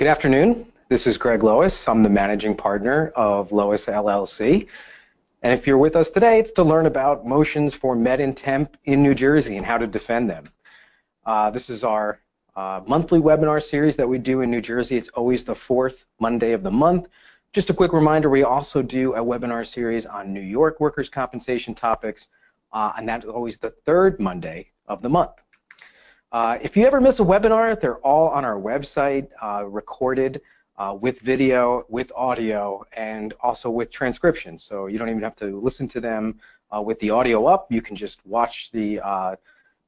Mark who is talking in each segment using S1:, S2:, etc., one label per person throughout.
S1: Good afternoon. This is Greg Lois. I'm the managing partner of Lois LLC. And if you're with us today, it's to learn about motions for med and temp in New Jersey and how to defend them. Uh, this is our uh, monthly webinar series that we do in New Jersey. It's always the fourth Monday of the month. Just a quick reminder, we also do a webinar series on New York workers' compensation topics, uh, and that's always the third Monday of the month. Uh, if you ever miss a webinar, they're all on our website, uh, recorded uh, with video, with audio, and also with transcription. So you don't even have to listen to them uh, with the audio up. You can just watch the uh,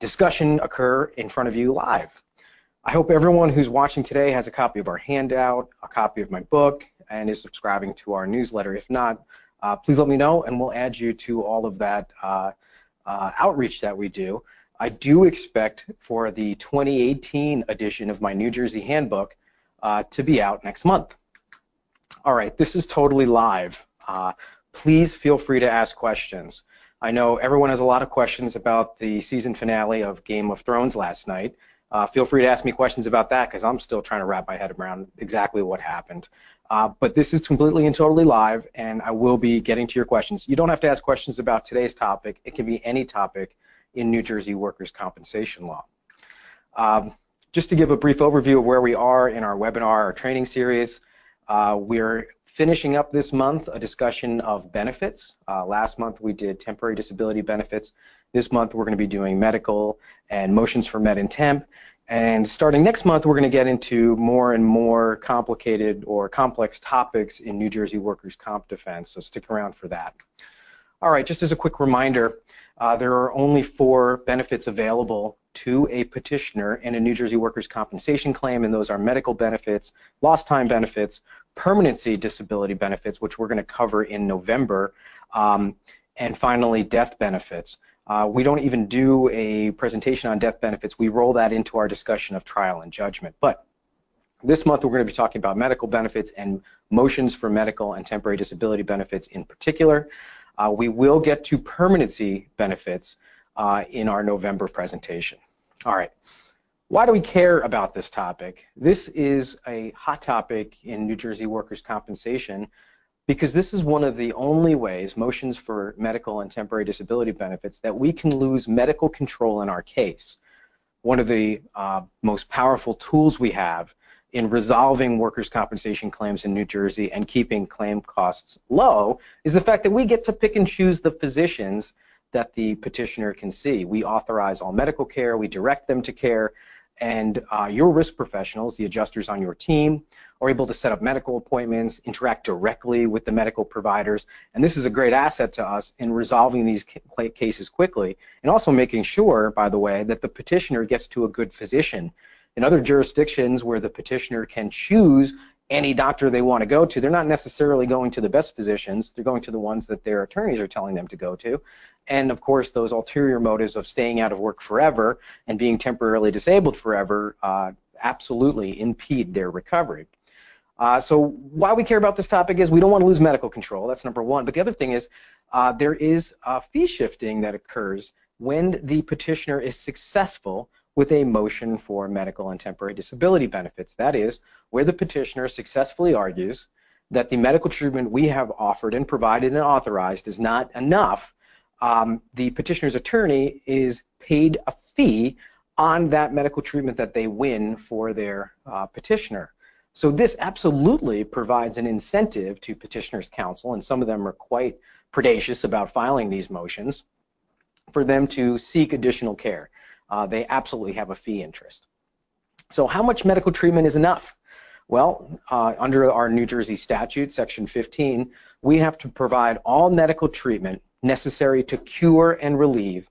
S1: discussion occur in front of you live. I hope everyone who's watching today has a copy of our handout, a copy of my book, and is subscribing to our newsletter. If not, uh, please let me know, and we'll add you to all of that outreach that we do. I do expect for the 2018 edition of my New Jersey Handbook uh, to be out next month. All right, this is totally live. Uh, please feel free to ask questions. I know everyone has a lot of questions about the season finale of Game of Thrones last night. Uh, feel free to ask me questions about that because I'm still trying to wrap my head around exactly what happened. Uh, but this is completely and totally live, and I will be getting to your questions. You don't have to ask questions about today's topic. It can be any topic in New Jersey workers' compensation law. Um, just to give a brief overview of where we are in our webinar, our training series, uh, we're finishing up this month a discussion of benefits. Uh, last month we did temporary disability benefits. This month we're going to be doing medical and motions for med and temp. And starting next month, we're going to get into more and more complicated or complex topics in New Jersey workers' comp defense, so stick around for that. All right, just as a quick reminder, there are only four benefits available to a petitioner in a New Jersey workers' compensation claim, and those are medical benefits, lost time benefits, permanency disability benefits, which we're going to cover in November, um, and finally death benefits. Uh, we don't even do a presentation on death benefits. We roll that into our discussion of trial and judgment. But this month we're going to be talking about medical benefits and motions for medical and temporary disability benefits in particular. Uh, we will get to permanency benefits uh, in our November presentation. All right. Why do we care about this topic? This is a hot topic in New Jersey workers' compensation because this is one of the only ways, motions for medical and temporary disability benefits, that we can lose medical control in our case. One of the uh, most powerful tools we have in resolving workers' compensation claims in New Jersey and keeping claim costs low is the fact that we get to pick and choose the physicians that the petitioner can see. We authorize all medical care, we direct them to care, and uh, your risk professionals, the adjusters on your team, are able to set up medical appointments, interact directly with the medical providers, and this is a great asset to us in resolving these cases quickly, and also making sure, by the way, that the petitioner gets to a good physician in other jurisdictions where the petitioner can choose any doctor they want to go to, they're not necessarily going to the best physicians. They're going to the ones that their attorneys are telling them to go to. And of course, those ulterior motives of staying out of work forever and being temporarily disabled forever uh, absolutely impede their recovery. Uh, so why we care about this topic is we don't want to lose medical control. That's number one. But the other thing is uh, there is fee shifting that occurs when the petitioner is successful with a motion for medical and temporary disability benefits. That is, where the petitioner successfully argues that the medical treatment we have offered and provided and authorized is not enough, um, the petitioner's attorney is paid a fee on that medical treatment that they win for their uh, petitioner. So this absolutely provides an incentive to petitioner's counsel, and some of them are quite predacious about filing these motions, for them to seek additional care uh, they absolutely have a fee interest. So how much medical treatment is enough? Well, uh, under our New Jersey statute, section 15, we have to provide all medical treatment necessary to cure and relieve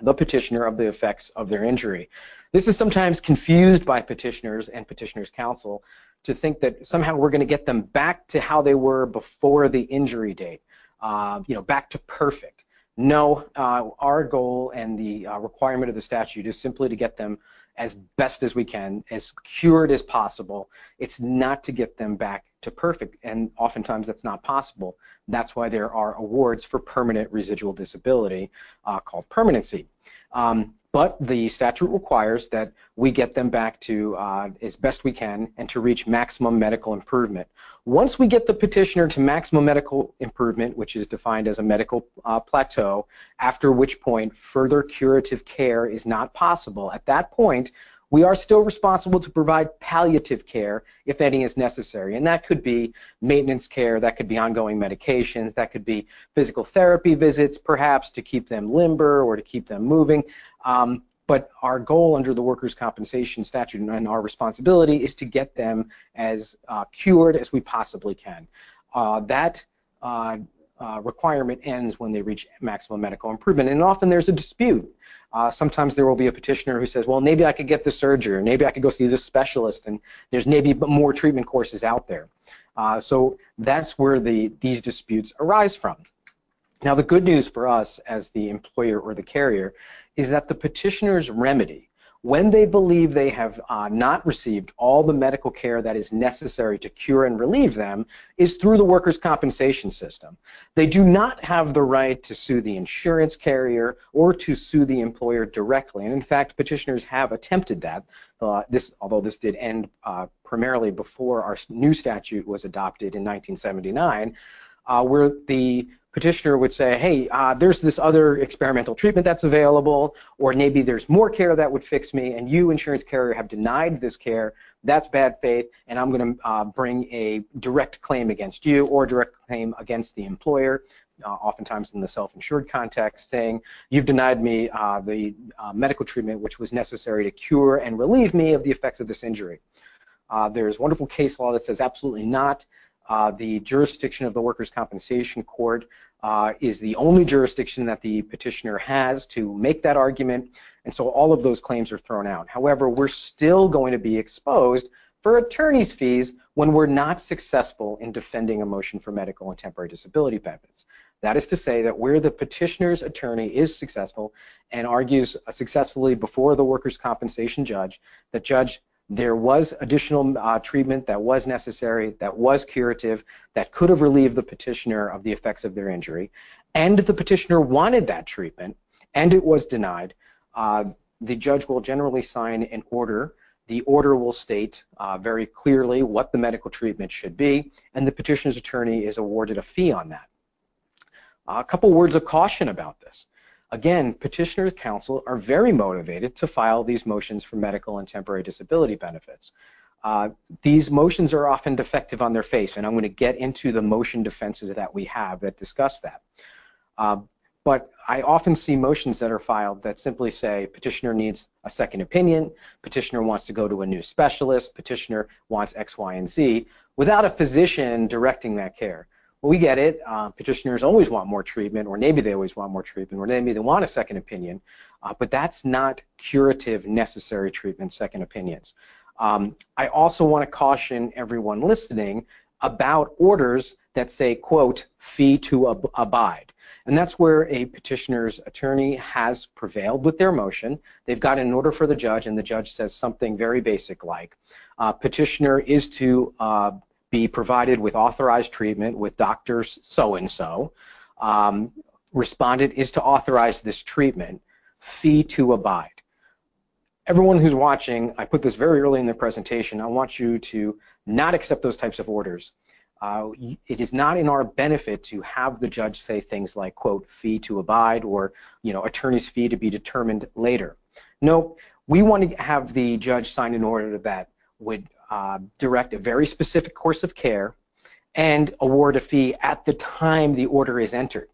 S1: the petitioner of the effects of their injury. This is sometimes confused by petitioners and petitioners' counsel to think that somehow we're going to get them back to how they were before the injury date, uh, you know, back to perfect. No, uh, our goal and the uh, requirement of the statute is simply to get them as best as we can, as cured as possible. It's not to get them back to perfect, and oftentimes that's not possible. That's why there are awards for permanent residual disability uh, called permanency. Um, but the statute requires that we get them back to uh, as best we can and to reach maximum medical improvement. Once we get the petitioner to maximum medical improvement, which is defined as a medical uh, plateau, after which point further curative care is not possible, at that point we are still responsible to provide palliative care if any is necessary. And that could be maintenance care, that could be ongoing medications, that could be physical therapy visits perhaps to keep them limber or to keep them moving. Um, but our goal under the workers' compensation statute and our responsibility is to get them as uh, cured as we possibly can. Uh, that uh, uh requirement ends when they reach maximum medical improvement, and often there's a dispute. Uh, sometimes there will be a petitioner who says, well, maybe I could get the surgery, or maybe I could go see this specialist, and there's maybe more treatment courses out there. Uh, so that's where the, these disputes arise from. Now, the good news for us as the employer or the carrier is that the petitioner's remedy when they believe they have uh, not received all the medical care that is necessary to cure and relieve them is through the workers' compensation system. They do not have the right to sue the insurance carrier or to sue the employer directly. And in fact, petitioners have attempted that. Uh, this, although this did end uh, primarily before our new statute was adopted in 1979, uh, where the petitioner would say, hey, uh, there's this other experimental treatment that's available, or maybe there's more care that would fix me, and you, insurance carrier, have denied this care. That's bad faith, and I'm going to uh, bring a direct claim against you or direct claim against the employer. Uh, oftentimes in the self-insured context, saying you've denied me uh, the uh, medical treatment which was necessary to cure and relieve me of the effects of this injury. Uh, there's wonderful case law that says absolutely not. Uh, the jurisdiction of the Workers' Compensation Court uh, is the only jurisdiction that the petitioner has to make that argument, and so all of those claims are thrown out. However, we're still going to be exposed for attorney's fees when we're not successful in defending a motion for medical and temporary disability benefits. That is to say that where the petitioner's attorney is successful and argues successfully before the workers' compensation judge, the judge there was additional uh, treatment that was necessary, that was curative, that could have relieved the petitioner of the effects of their injury, and the petitioner wanted that treatment, and it was denied, uh, the judge will generally sign an order. The order will state uh, very clearly what the medical treatment should be, and the petitioner's attorney is awarded a fee on that. a couple words of caution about this. Again, petitioners' counsel are very motivated to file these motions for medical and temporary disability benefits. Uh, these motions are often defective on their face, and I'm going to get into the motion defenses that we have that discuss that. Uh, but I often see motions that are filed that simply say petitioner needs a second opinion, petitioner wants to go to a new specialist, petitioner wants X, Y, and Z, without a physician directing that care. We get it. Uh, petitioners always want more treatment, or maybe they always want more treatment, or maybe they want a second opinion, uh, but that's not curative necessary treatment, second opinions. Um, I also want to caution everyone listening about orders that say, quote, fee to ab abide. And that's where a petitioner's attorney has prevailed with their motion. They've got an order for the judge, and the judge says something very basic like, uh, petitioner is to uh, be provided with authorized treatment with doctors so-and-so. Um, respondent is to authorize this treatment, fee to abide. Everyone who's watching, I put this very early in the presentation, I want you to not accept those types of orders. Uh, it is not in our benefit to have the judge say things like, quote, fee to abide or, you know, attorney's fee to be determined later. No, we want to have the judge sign an order that would direct a very specific course of care and award a fee at the time the order is entered.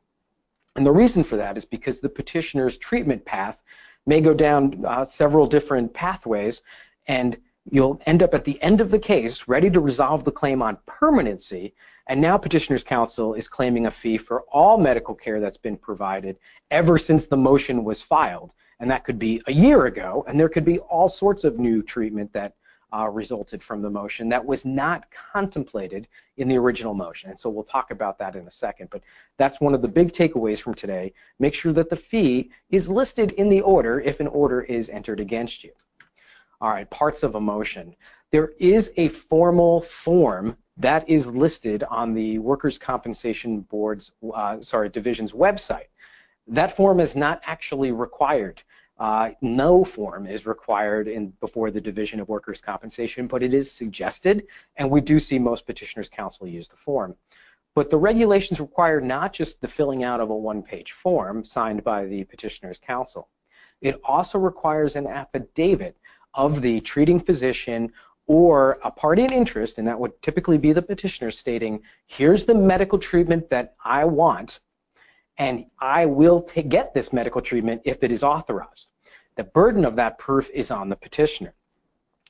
S1: And the reason for that is because the petitioner's treatment path may go down uh, several different pathways and you'll end up at the end of the case ready to resolve the claim on permanency and now petitioner's counsel is claiming a fee for all medical care that's been provided ever since the motion was filed and that could be a year ago and there could be all sorts of new treatment that uh, resulted from the motion that was not contemplated in the original motion. And so we'll talk about that in a second. But that's one of the big takeaways from today. Make sure that the fee is listed in the order if an order is entered against you. All right, parts of a motion. There is a formal form that is listed on the Workers' Compensation Board's, uh, sorry, division's website. That form is not actually required. Uh, no form is required in before the Division of Workers' Compensation, but it is suggested, and we do see most petitioners' counsel use the form. But the regulations require not just the filling out of a one-page form signed by the petitioner's counsel. It also requires an affidavit of the treating physician or a party in interest, and that would typically be the petitioner stating, here's the medical treatment that I want, and I will get this medical treatment if it is authorized. The burden of that proof is on the petitioner.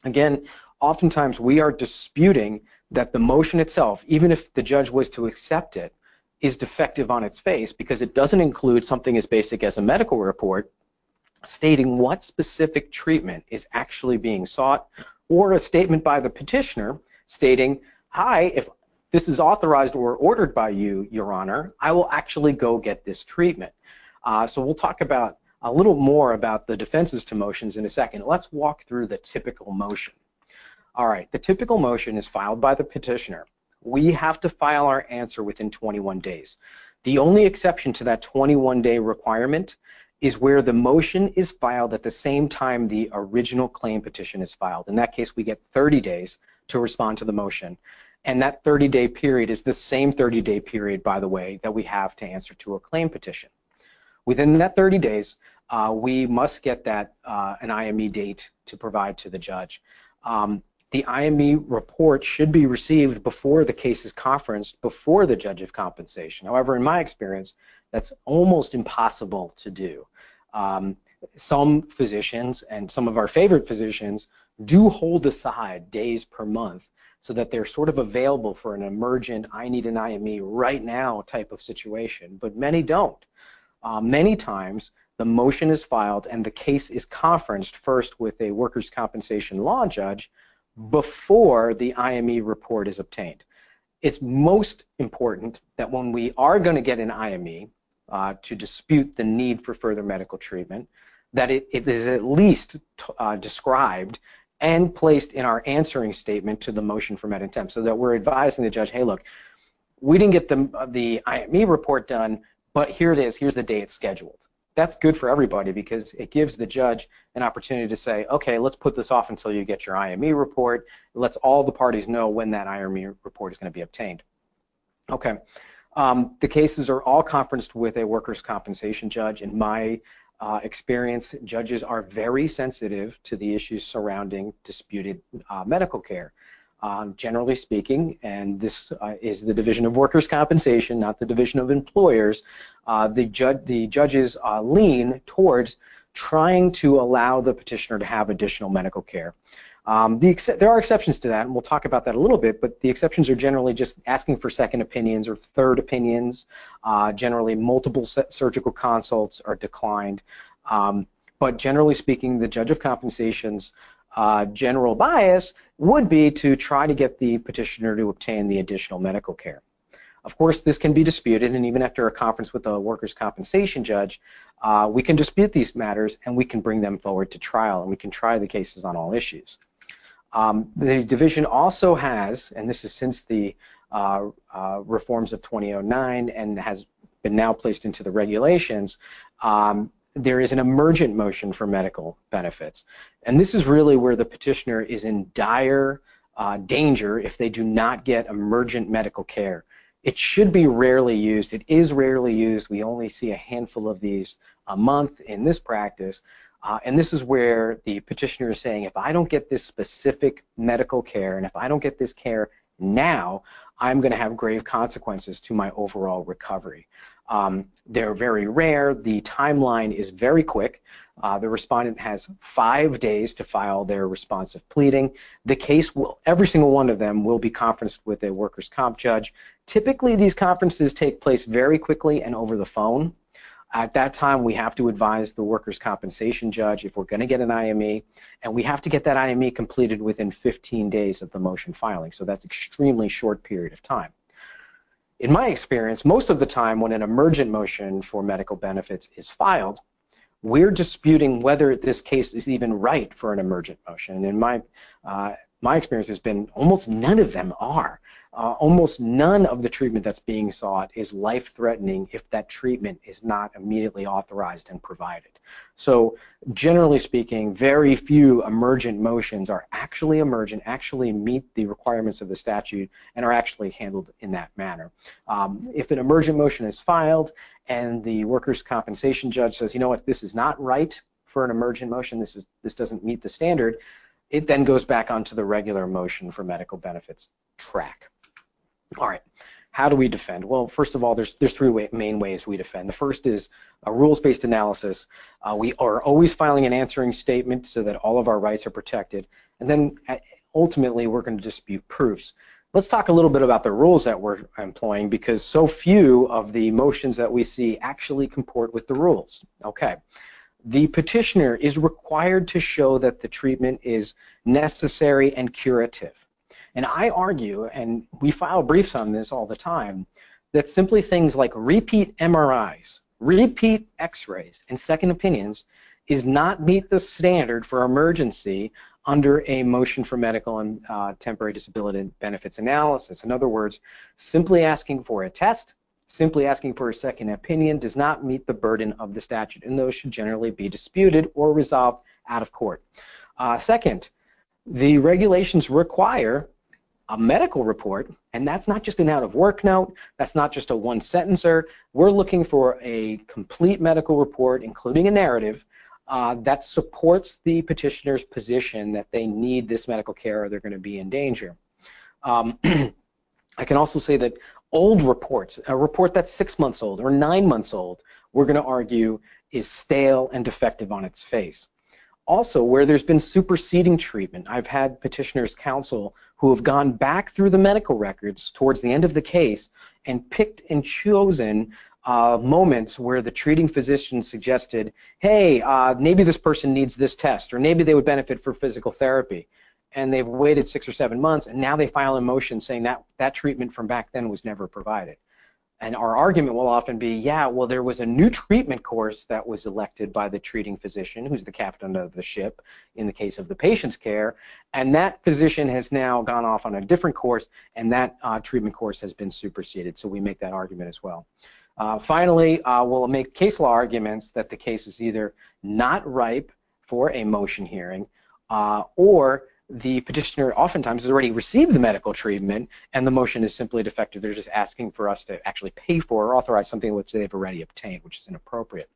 S1: Again, oftentimes we are disputing that the motion itself, even if the judge was to accept it, is defective on its face because it doesn't include something as basic as a medical report stating what specific treatment is actually being sought or a statement by the petitioner stating, hi, if this is authorized or ordered by you, Your Honor, I will actually go get this treatment. Uh, so we'll talk about a little more about the defenses to motions in a second. Let's walk through the typical motion. All right, the typical motion is filed by the petitioner. We have to file our answer within 21 days. The only exception to that 21-day requirement is where the motion is filed at the same time the original claim petition is filed. In that case, we get 30 days to respond to the motion. And that 30-day period is the same 30-day period, by the way, that we have to answer to a claim petition. Within that 30 days, uh, we must get that uh, an IME date to provide to the judge. Um, the IME report should be received before the case is conferenced, before the judge of compensation. However, in my experience, that's almost impossible to do. Um, some physicians and some of our favorite physicians do hold aside days per month so that they're sort of available for an emergent, I need an IME right now type of situation, but many don't. Uh, many times, the motion is filed and the case is conferenced first with a workers' compensation law judge before the IME report is obtained. It's most important that when we are going to get an IME uh, to dispute the need for further medical treatment, that it, it is at least uh, described and placed in our answering statement to the motion for med and temp so that we're advising the judge, hey, look, we didn't get the, the IME report done, but here it is, here's the day it's scheduled that's good for everybody because it gives the judge an opportunity to say, okay, let's put this off until you get your IME report. It lets all the parties know when that IME report is going to be obtained. Okay. Um, the cases are all conferenced with a workers' compensation judge. In my uh, experience, judges are very sensitive to the issues surrounding disputed uh, medical care. Um, generally speaking, and this uh, is the Division of Workers' Compensation, not the Division of Employers, uh, the, ju the, judges uh, lean towards trying to allow the petitioner to have additional medical care. Um, the there are exceptions to that, and we'll talk about that a little bit, but the exceptions are generally just asking for second opinions or third opinions. Uh, generally, multiple surgical consults are declined. Um, but generally speaking, the judge of compensations uh, general bias would be to try to get the petitioner to obtain the additional medical care. Of course, this can be disputed, and even after a conference with a workers' compensation judge, uh, we can dispute these matters and we can bring them forward to trial, and we can try the cases on all issues. Um, the division also has, and this is since the uh, uh, reforms of 2009 and has been now placed into the regulations, um, there is an emergent motion for medical benefits. And this is really where the petitioner is in dire uh, danger if they do not get emergent medical care. It should be rarely used. It is rarely used. We only see a handful of these a month in this practice. Uh, and this is where the petitioner is saying, if I don't get this specific medical care and if I don't get this care now, I'm going to have grave consequences to my overall recovery. Um, they're very rare. The timeline is very quick. Uh, the respondent has five days to file their responsive pleading. The case will, every single one of them will be conferenced with a workers' comp judge. Typically, these conferences take place very quickly and over the phone. At that time, we have to advise the workers' compensation judge if we're going to get an IME, and we have to get that IME completed within 15 days of the motion filing. So that's extremely short period of time in my experience, most of the time when an emergent motion for medical benefits is filed, we're disputing whether this case is even right for an emergent motion. In my uh, my experience has been almost none of them are. Uh, almost none of the treatment that's being sought is life-threatening if that treatment is not immediately authorized and provided. So generally speaking, very few emergent motions are actually emergent, actually meet the requirements of the statute, and are actually handled in that manner. Um, if an emergent motion is filed and the workers' compensation judge says, you know what, this is not right for an emergent motion, this, is, this doesn't meet the standard, it then goes back onto the regular motion for medical benefits track. All right, how do we defend? Well, first of all, there's, there's three way, main ways we defend. The first is a rules-based analysis. Uh, we are always filing an answering statement so that all of our rights are protected. And then uh, ultimately, we're going to dispute proofs. Let's talk a little bit about the rules that we're employing because so few of the motions that we see actually comport with the rules. Okay. The petitioner is required to show that the treatment is necessary and curative. And I argue, and we file briefs on this all the time, that simply things like repeat MRIs, repeat x-rays, and second opinions is not meet the standard for emergency under a motion for medical and uh, temporary disability benefits analysis. In other words, simply asking for a test, simply asking for a second opinion does not meet the burden of the statute, and those should generally be disputed or resolved out of court. Uh, second, the regulations require a medical report, and that's not just an out of work note, that's not just a one sentencer. We're looking for a complete medical report, including a narrative, uh, that supports the petitioner's position that they need this medical care or they're going to be in danger. Um, I can also say that old reports, a report that's six months old or nine months old, we're going to argue is stale and defective on its face. Also, where there's been superseding treatment, I've had petitioners counsel who have gone back through the medical records towards the end of the case and picked and chosen uh, moments where the treating physician suggested, hey, uh, maybe this person needs this test, or maybe they would benefit for physical therapy. And they've waited six or seven months, and now they file a motion saying that that treatment from back then was never provided. And our argument will often be, yeah, well, there was a new treatment course that was elected by the treating physician, who's the captain of the ship in the case of the patient's care, and that physician has now gone off on a different course, and that uh, treatment course has been superseded. So we make that argument as well. Uh, finally, uh, we'll make case law arguments that the case is either not ripe for a motion hearing uh, or the petitioner oftentimes has already received the medical treatment and the motion is simply defective. They're just asking for us to actually pay for or authorize something which they've already obtained, which is inappropriate.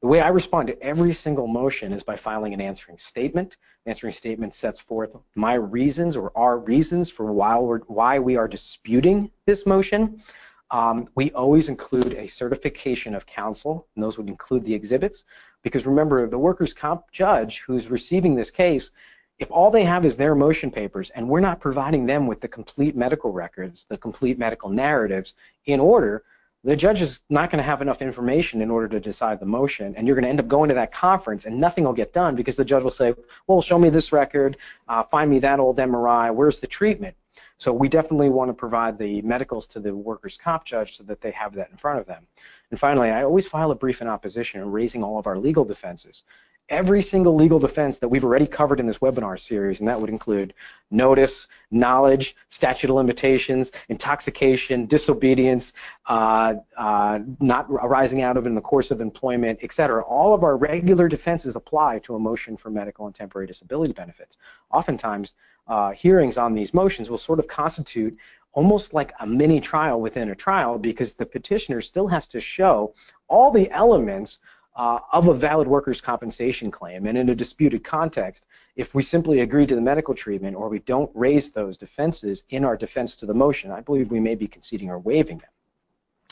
S1: The way I respond to every single motion is by filing an answering statement. The answering statement sets forth my reasons or our reasons for why, we're, why we are disputing this motion. Um, we always include a certification of counsel, and those would include the exhibits, because remember, the workers' comp judge who's receiving this case if all they have is their motion papers and we're not providing them with the complete medical records, the complete medical narratives in order, the judge is not going to have enough information in order to decide the motion, and you're going to end up going to that conference and nothing will get done because the judge will say, well, show me this record, uh, find me that old MRI, where's the treatment? So we definitely want to provide the medicals to the workers' comp judge so that they have that in front of them. And finally, I always file a brief in opposition raising all of our legal defenses every single legal defense that we've already covered in this webinar series, and that would include notice, knowledge, statute of limitations, intoxication, disobedience, uh, uh, not arising out of in the course of employment, etc. All of our regular defenses apply to a motion for medical and temporary disability benefits. Oftentimes, uh, hearings on these motions will sort of constitute almost like a mini trial within a trial because the petitioner still has to show all the elements uh, of a valid workers' compensation claim. And in a disputed context, if we simply agree to the medical treatment or we don't raise those defenses in our defense to the motion, I believe we may be conceding or waiving them.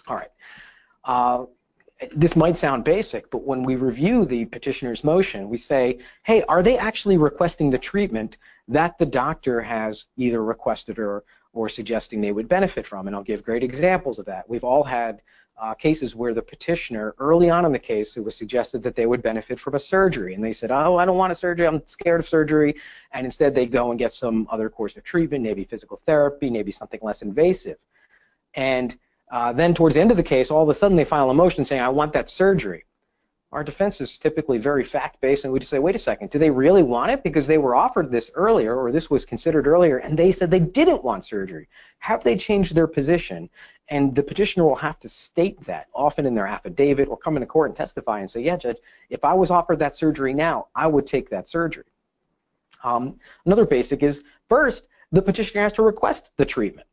S1: All right. Uh, this might sound basic, but when we review the petitioner's motion, we say, hey, are they actually requesting the treatment that the doctor has either requested or, or suggesting they would benefit from? And I'll give great examples of that. We've all had cases where the petitioner, early on in the case, it was suggested that they would benefit from a surgery. And they said, oh, I don't want a surgery, I'm scared of surgery. And instead they go and get some other course of treatment, maybe physical therapy, maybe something less invasive. And uh, then towards the end of the case, all of a sudden they file a motion saying, I want that surgery. Our defense is typically very fact-based, and we just say, wait a second, do they really want it because they were offered this earlier, or this was considered earlier, and they said they didn't want surgery? Have they changed their position? And the petitioner will have to state that, often in their affidavit, or come into court and testify and say, yeah, judge, if I was offered that surgery now, I would take that surgery. Um, another basic is, first, the petitioner has to request the treatment.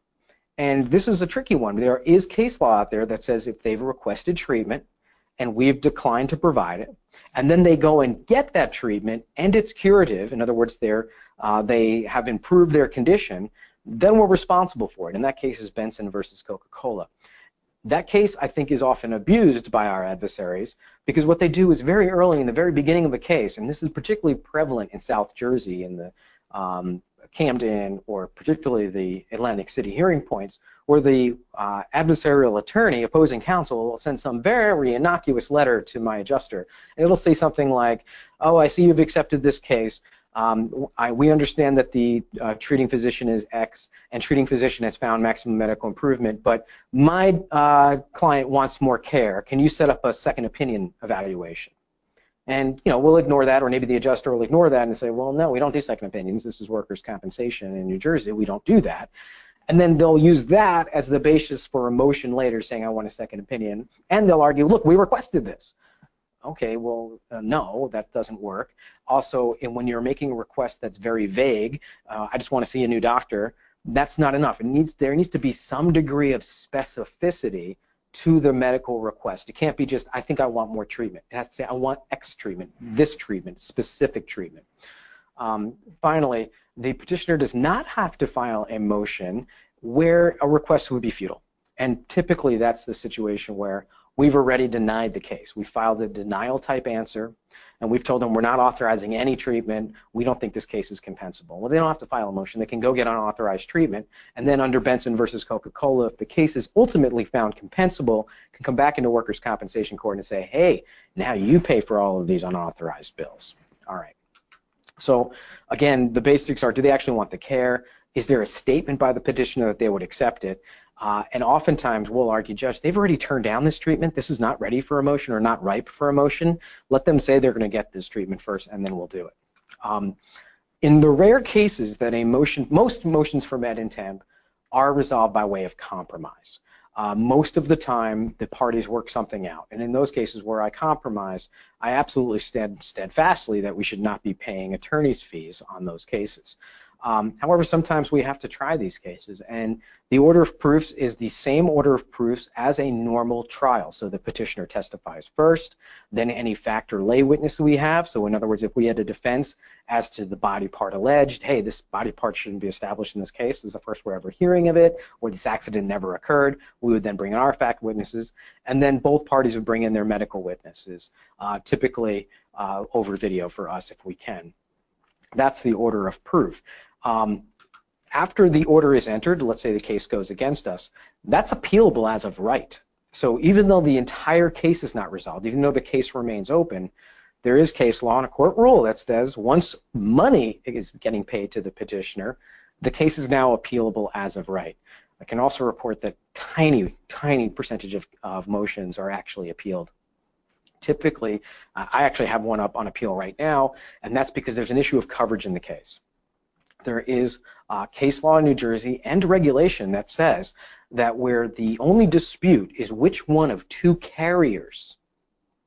S1: And this is a tricky one. There is case law out there that says if they've requested treatment, and we've declined to provide it, and then they go and get that treatment and it's curative, in other words, they're, uh, they have improved their condition, then we're responsible for it. In that case is Benson versus Coca-Cola. That case, I think, is often abused by our adversaries because what they do is very early in the very beginning of a case, and this is particularly prevalent in South Jersey in the um, Camden or particularly the Atlantic City hearing points, where the uh, adversarial attorney, opposing counsel, will send some very innocuous letter to my adjuster. And it'll say something like, oh, I see you've accepted this case. Um, I, we understand that the uh, treating physician is X and treating physician has found maximum medical improvement, but my uh, client wants more care. Can you set up a second opinion evaluation? And you know, we'll ignore that, or maybe the adjuster will ignore that and say, well, no, we don't do second opinions. This is workers' compensation in New Jersey. We don't do that. And then they'll use that as the basis for a motion later saying, I want a second opinion. And they'll argue, look, we requested this. Okay, well, uh, no, that doesn't work. Also, when you're making a request that's very vague, uh, I just want to see a new doctor, that's not enough. It needs, there needs to be some degree of specificity to the medical request. It can't be just, I think I want more treatment. It has to say, I want X treatment, this treatment, specific treatment. Um, finally, the petitioner does not have to file a motion where a request would be futile. And typically that's the situation where we've already denied the case. We filed a denial type answer and we've told them we're not authorizing any treatment. We don't think this case is compensable. Well, they don't have to file a motion. They can go get unauthorized treatment, and then under Benson versus Coca-Cola, if the case is ultimately found compensable, can come back into workers' compensation court and say, hey, now you pay for all of these unauthorized bills. All right. So again, the basics are: do they actually want the care? Is there a statement by the petitioner that they would accept it? Uh, and oftentimes we'll argue, Judge, they've already turned down this treatment. This is not ready for a motion or not ripe for a motion. Let them say they're going to get this treatment first, and then we'll do it. Um, in the rare cases that a motion, most motions for med and temp are resolved by way of compromise. Uh, most of the time, the parties work something out. And in those cases where I compromise, I absolutely stand steadfastly that we should not be paying attorney's fees on those cases. Um, however, sometimes we have to try these cases, and the order of proofs is the same order of proofs as a normal trial. So the petitioner testifies first, then any fact or lay witness we have. So in other words, if we had a defense as to the body part alleged, hey, this body part shouldn't be established in this case, this is the first we're ever hearing of it, or this accident never occurred, we would then bring in our fact witnesses, and then both parties would bring in their medical witnesses, uh, typically uh, over video for us if we can. That's the order of proof. Um, after the order is entered, let's say the case goes against us, that's appealable as of right. So even though the entire case is not resolved, even though the case remains open, there is case law and a court rule that says once money is getting paid to the petitioner, the case is now appealable as of right. I can also report that tiny, tiny percentage of, of motions are actually appealed. Typically, I actually have one up on appeal right now, and that's because there's an issue of coverage in the case there is uh, case law in New Jersey and regulation that says that where the only dispute is which one of two carriers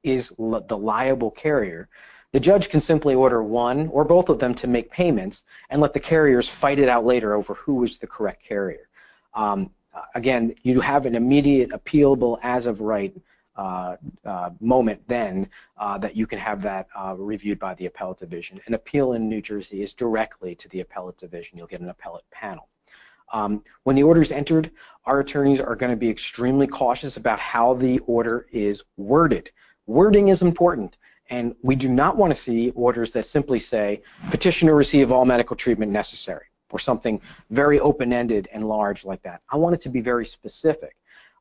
S1: is li the liable carrier, the judge can simply order one or both of them to make payments and let the carriers fight it out later over who is the correct carrier. Um, again, you have an immediate appealable as of right moment then uh, that you can have that reviewed by the appellate division. An appeal in New Jersey is directly to the appellate division. You'll get an appellate panel. Um, when the order is entered, our attorneys are going to be extremely cautious about how the order is worded. Wording is important, and we do not want to see orders that simply say, petitioner receive all medical treatment necessary, or something very open-ended and large like that. I want it to be very specific.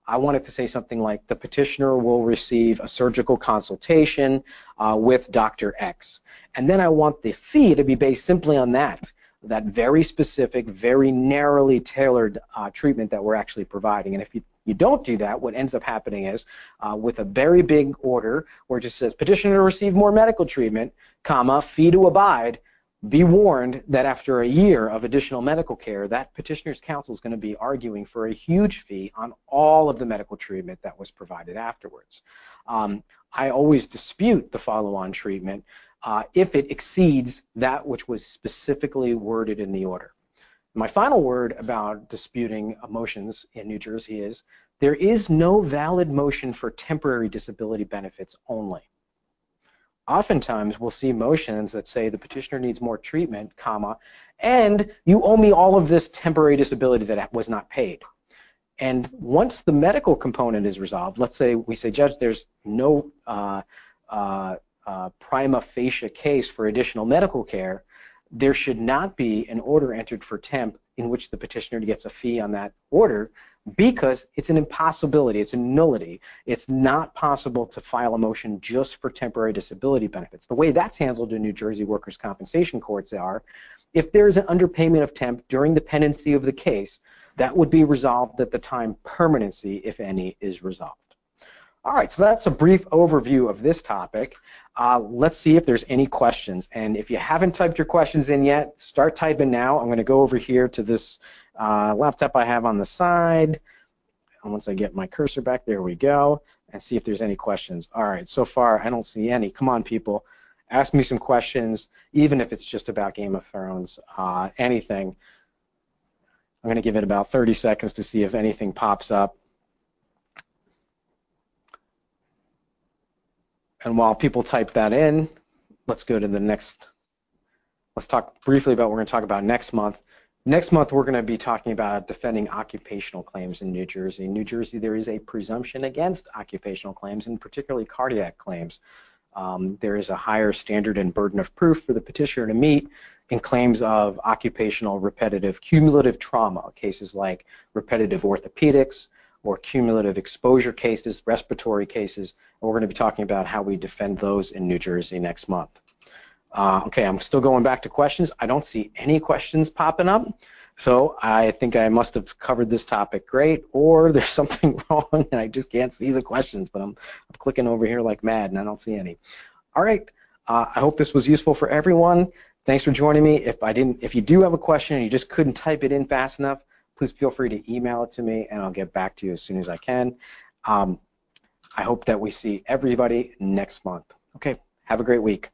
S1: I wanted to say something like the petitioner will receive a surgical consultation uh, with Dr. X. And then I want the fee to be based simply on that, that very specific, very narrowly tailored uh, treatment that we're actually providing. And if you you don't do that, what ends up happening is uh, with a very big order where it just says petitioner to receive more medical treatment, comma, fee to abide, be warned that after a year of additional medical care, that petitioner's counsel is going to be arguing for a huge fee on all of the medical treatment that was provided afterwards. Um, I always dispute the follow-on treatment uh, if it exceeds that which was specifically worded in the order. My final word about disputing motions in New Jersey is there is no valid motion for temporary disability benefits only. Oftentimes we'll see motions that say the petitioner needs more treatment, comma, and you owe me all of this temporary disability that was not paid. And once the medical component is resolved, let's say we say, Judge, there's no uh, uh, uh, prima facie case for additional medical care, there should not be an order entered for temp in which the petitioner gets a fee on that order because it's an impossibility, it's a nullity. It's not possible to file a motion just for temporary disability benefits. The way that's handled in New Jersey workers' compensation courts are, if there's an underpayment of temp during the pendency of the case, that would be resolved at the time permanency, if any, is resolved. All right, so that's a brief overview of this topic. Uh, let's see if there's any questions. And if you haven't typed your questions in yet, start typing now. I'm going to go over here to this uh, laptop I have on the side. And once I get my cursor back, there we go, and see if there's any questions. All right, so far I don't see any. Come on, people. Ask me some questions, even if it's just about Game of Thrones, uh, anything. I'm going to give it about 30 seconds to see if anything pops up. And while people type that in, let's go to the next. Let's talk briefly about what we're going to talk about next month. Next month, we're going to be talking about defending occupational claims in New Jersey. In New Jersey, there is a presumption against occupational claims, and particularly cardiac claims. Um, there is a higher standard and burden of proof for the petitioner to meet in claims of occupational repetitive cumulative trauma, cases like repetitive orthopedics, or cumulative exposure cases, respiratory cases, and we're going to be talking about how we defend those in New Jersey next month. Uh, okay, I'm still going back to questions. I don't see any questions popping up, so I think I must have covered this topic great, or there's something wrong and I just can't see the questions, but I'm, I'm clicking over here like mad and I don't see any. All right, uh, I hope this was useful for everyone. Thanks for joining me. If I didn't, if you do have a question and you just couldn't type it in fast enough, please feel free to email it to me and I'll get back to you as soon as I can. Um, I hope that we see everybody next month. Okay, have a great week.